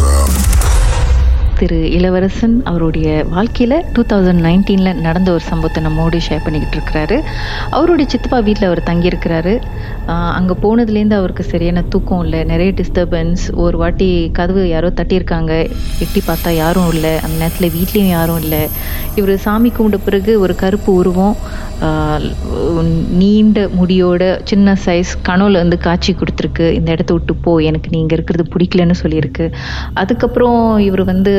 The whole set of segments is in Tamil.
up. திரு இளவரசன் அவருடைய வாழ்க்கையில் டூ தௌசண்ட் நைன்டீனில் நடந்த ஒரு சம்பவத்தை நம்மோடு ஷேர் பண்ணிக்கிட்டு இருக்கிறாரு. அவருடைய சித்தப்பா வீட்டில் அவர் தங்கியிருக்கிறாரு. அங்கே போனதுலேருந்து அவருக்கு சரியான தூக்கம் இல்லை நிறைய டிஸ்டர்பன்ஸ் ஒரு வாட்டி கதவு யாரோ தட்டியிருக்காங்க எட்டி பார்த்தா யாரும் இல்லை. அந்த நேரத்தில் வீட்லேயும் யாரும் இல்லை. இவர் சாமி கும்பிட்ட பிறகு ஒரு கருப்பு உருவம் நீண்ட முடியோட சின்ன சைஸ் கனவுல வந்து காட்சி கொடுத்துருக்கு. இந்த இடத்த விட்டு போ எனக்கு நீங்கள் இருக்கிறது பிடிக்கலன்னு சொல்லியிருக்கு. அதுக்கப்புறம் இவர் வந்து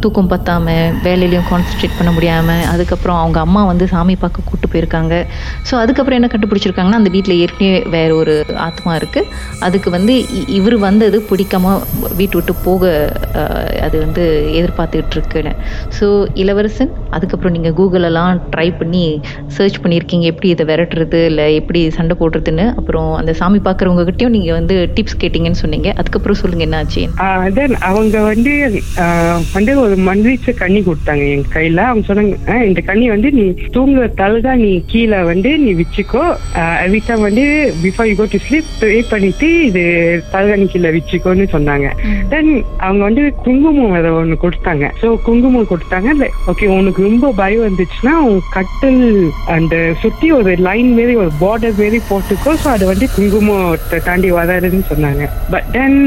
தூக்கம் பத்தாமல் வேலையிலையும் கான்சென்ட்ரேட் பண்ண முடியாமல் அதுக்கப்புறம் அவங்க அம்மா வந்து சாமி பார்க்க கூட்டு போயிருக்காங்க. ஸோ அதுக்கப்புறம் என்ன கண்டுபிடிச்சிருக்காங்கன்னா அந்த வீட்டில் ஏற்கனவே வேற ஒரு ஆத்மா இருக்குது அதுக்கு வந்து இ- இவர் வந்தது பிடிக்காம வீட்டு விட்டு போக அது வந்து எதிர்பார்த்துக்கிட்டு இருக்குன்னு ஸோ இளவரசன் அதுக்கப்புறம் நீங்கள் கூகுளெல்லாம் ட்ரை பண்ணி சர்ச் பண்ணியிருக்கீங்க. எப்படி இதை விரட்டுறது இல்லை எப்படி சண்டை போடுறதுன்னு. அப்புறம் அந்த சாமி பார்க்குறவங்ககிட்டையும் நீங்கள் வந்து டிப்ஸ் கேட்டிங்கன்னு சொன்னீங்க. அதுக்கப்புறம் சொல்லுங்கள் என்ன ஆச்சு தென் அவங்க வந்து வந்து ஒரு மந்திரிச்ச கண்ணி கொடுத்தாங்க என் கையில. அவங்க சொன்னாங்க "ஆஹ், இந்த கண்ணி வந்து நீ தூங்குற தலகா நீ கீழே வந்து நீ வச்சுக்கோ. எவ்ரி டைம் வந்து before you go to sleep pray பண்ணிட்டு இது தலகாணி கீழே வச்சுக்கோன்னு சொன்னாங்க. தென் அவங்க வந்து குங்குமம் அதை ஒன்று கொடுத்தாங்க. ஸோ குங்குமம் கொடுத்தாங்க. ஓகே உனக்கு ரொம்ப பயம் வந்துச்சுன்னா உன் கட்டில் அந்த சுத்தி ஒரு லைன் மாரி ஒரு பார்டர் மாரி போட்டுக்கோ. ஸோ அது வந்து குங்குமத்தை தாண்டி வராதுன்னு சொன்னாங்க. பட் தென்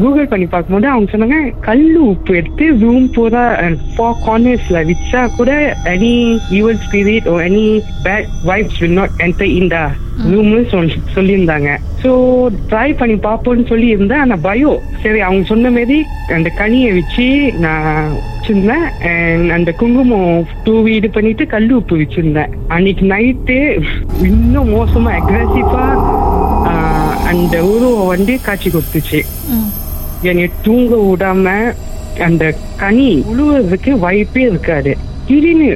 கூகுள் பண்ணி பார்க்கும்போது அவங்க சொன்னாங்க கல் உப்பு எடுத்து ரூம் பூரா ஃபோர் கார்னர்ஸ்ல வச்சா கூட any evil spirit or any bad vibes will not enter in the சொல்லி சொல்லியிருந்தாங்க. ஸோ ட்ரை பண்ணி பார்ப்போம்னு சொல்லி இருந்தேன் ஆனால் பயம் சரி அவங்க சொன்ன மாதிரி அந்த கனியை வச்சு நான் வச்சிருந்தேன். And அந்த குங்குமம் தூவி இது பண்ணிட்டு கல் உப்பு வச்சிருந்தேன். அன்னைக்கு நைட்டு இன்னும் மோசமா அக்ரெசிவா அந்த உருவம் வந்து காட்சி கொடுத்துச்சு. என்னை தூங்க விடாம அந்த கனி உழுவுறதுக்கு வாய்ப்பே இருக்காது. திடீர்னு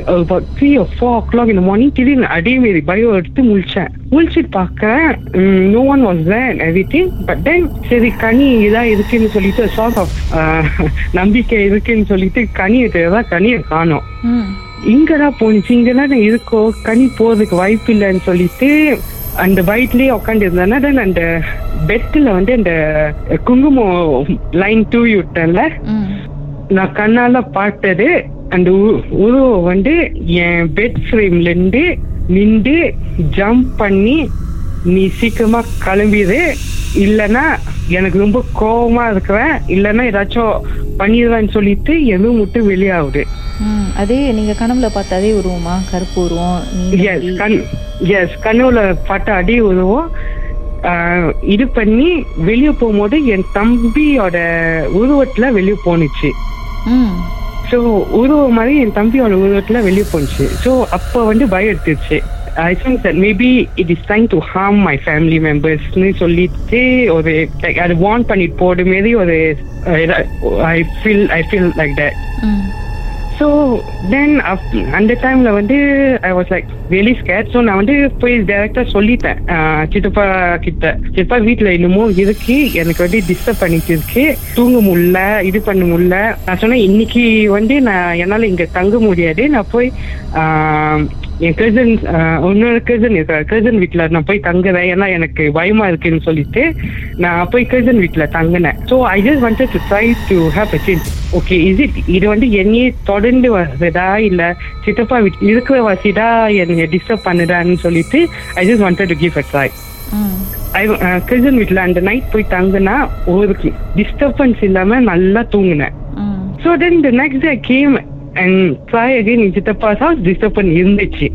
த்ரீ ஓ ஃபோர் ஓ கிளாக் இந்த மார்னிங் திடீர்னு அதே மாரி பயோ எடுத்து முழிச்சேன். முழிச்சிட்டு பார்க்க no one was then everything but then சரி கனி இதா இருக்குன்னு சொல்லிட்டு சார்ட் ஆஃப் நம்பிக்கை இருக்குன்னு சொல்லிட்டு கனி இருக்கிறதா கனியை காணோம். இங்கடா போனுச்சு இங்கதான் இருக்கோ கனி போறதுக்கு வாய்ப்பு இல்லைன்னு சொல்லிட்டு அந்த பைட்லயே உட்காந்து இருந்தானா தென் அந்த பெட்ல வந்து அந்த குங்குமம் லைன் தூவி விட்டேன்ல. நான் கண்ணால பார்த்தது அந்த உருவம் வந்து என் பெட் ஃப்ரேம்ல இருந்து நின்று ஜம்ப் பண்ணி நீ சீக்கிரமா கிளம்பிடு இல்லைன்னா எனக்கு ரொம்ப கோவமா இருக்கிறேன். இல்லைன்னா ஏதாச்சும் பண்ணிடுவேன்னு சொல்லிட்டு எதுவும் விட்டு வெளியாகுது அதே நீங்கள் கனவுல பார்த்த அதே உருவமா? கருப்பு உருவம் எஸ் முடி. கண் எஸ் கனவுல பட்ட அடி உருவம். இது பண்ணி வெளியே போகும்போது என் தம்பியோட உருவத்துல வெளியே போணுச்சு. ம் ஸோ உருவம் மாதிரி என் தம்பியோட உருவத்துல வெளியே போணுச்சு. ஸோ அப்போ வந்து பயம் எடுத்துருச்சு. I think that maybe it is time to harm my family மெம்பர்ஸ்னு சொல்லிட்டு ஒரு like அது வார்ன் பண்ணிட்டு போட மாரி ஒரு I feel I feel like that so then அந்த டைமில் வந்து I was like very scared so நான் வந்து போய் டேரெக்டாக சொல்லிட்டேன். சித்தப்பா கிட்ட. சித்தப்பா வீட்டில் இன்னமும் இருக்கு. எனக்கு வந்து டிஸ்டர்ப் பண்ணிட்டு இருக்கு. தூங்க முடியல இது பண்ண முடியல. நான் சொன்னேன் இன்னைக்கு வந்து நான் என்னால் இங்கே தங்க முடியாது. நான் போய் என் கசன் இன்னொரு கசன் இருக்கார். கசன் வீட்டில் நான் போய் தங்குறேன். ஏன்னா எனக்கு பயமா இருக்குன்னு சொல்லிட்டு நான் போய் கசன் வீட்டில் தங்கினேன். So I just wanted to try to have a change okay is it இது வந்து என்னையே தொடர்ந்து வருதா இல்ல சித்தப்பா இருக்கிற வாசிதா என்னை டிஸ்டர்ப் பண்ணுதான்னு சொல்லிட்டு I just wanted to give a try cousin வீட்டில் அந்த நைட் போய் தங்குனா ஒரு டிஸ்டர்பன்ஸ் இல்லாம நல்லா தூங்கினேன். So then the next day came and try again சித்தப்பா ஹவுஸ் டிஸ்டர்பன் இருந்துச்சு.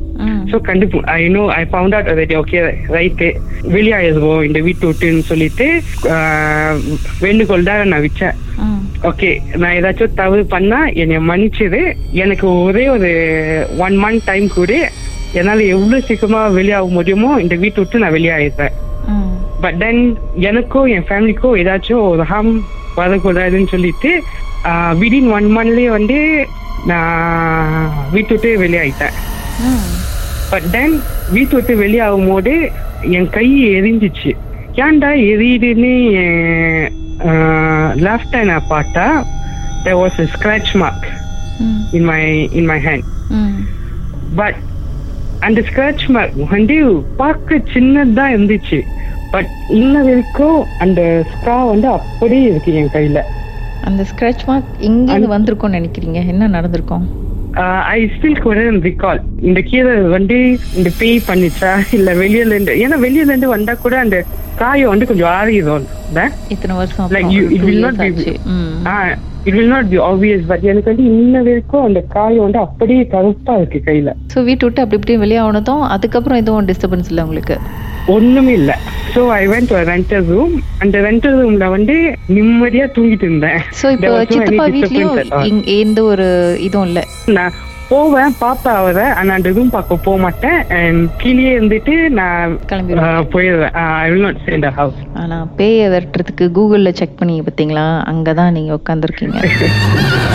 ஸோ கண்டிப்பா. I know I found out already okay right வெளியாயிருவோம் இந்த வீட்டு விட்டுன்னு சொல்லிட்டு வேண்டுகோள் தான் நான் வச்சேன் ஓகே நான் ஏதாச்சும் தவறு பண்ணா என்னை மன்னிச்சிடு எனக்கு ஒரே ஒரு ஒன் மந்த் டைம் கூட. என்னால எவ்வளவு சீக்கிரமா வெளியாக முடியுமோ இந்த வீட்டை விட்டு நான் வெளியாயிருப்பேன் பட் தென் எனக்கும் என் ஃபேமிலிக்கும் ஏதாச்சும் ஒரு ஹார்ம் வரக்கூடாதுன்னு சொல்லிட்டு விடின் ஒன் மந்த்லயே வந்து நான் வீட்டு விட்டு வெளியாயிட்டேன் பட் தென் வீட்டு விட்டு வெளியாகும் போது என் கை எரிஞ்சிச்சு. ஏன்டா எரியுதுன்னு லெஃப்ட் நான் பார்த்தா there was a scratch mark ம். in my in my hand. ம். பட் அந்த ஸ்கிராட்ச் மார்க் வந்து பார்க்க சின்னதா இருந்துச்சு. பட் இன்ன வரைக்கும் அந்த ஸ்கா வந்து அப்படியே இருக்கு என் கையில. அந்த ஸ்க்ராட்ச் மார்க் எங்கேருந்து வந்திருக்கும்னு நினைக்கிறீங்க? என்ன நடந்திருக்கும்? I still couldn't recall. இந்த கீரை வந்து இந்த பேய் பண்ணிச்சா இல்ல வெளியில இருந்து ஏன்னா வெளியில இருந்து வந்தா கூட அந்த காயம் வந்து கொஞ்சம் ஆறிடும். இத்தனை வருஷம் years not be- ஆச்சு. ம். It will not be obvious but எனக்கு வந்து இன்ன வரைக்கும் அந்த காயம் வந்து அப்படியே கருப்பா இருக்கு கையில. ஸோ வீட்டு விட்டு அப்படி இப்படி வெளியானதும் அதுக்கப்புறம் எதுவும் டிஸ்டர்பன்ஸ் இல்லை உங்களுக்கு? ஒண்ணுமே இல்ல. So I went to rental room அந்த ரெண்டல் ரூம்ல வந்து நிம்மதியா தூங்கிட்டு இருந்தேன். ஸோ இப்போ சித்தப்பா வீட்லயும் எந்த ஒரு இதுவும் இல்லை. நான் போவேன் பாப்பா அவரை. ஆனா அந்த ரூம் பார்க்க போக மாட்டேன். கீழே இருந்துட்டு நான் ஆஹ், போயிடுவேன். ஐ வில் நாட் ஸ்டே இந்த ஹவுஸ் ஆனா பேயை விரட்டுறதுக்கு கூகுள்ல செக் பண்ணி பார்த்தீங்களா? அங்கதான் நீங்க உட்காந்துருக்கீங்க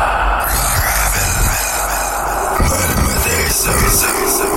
Salsa.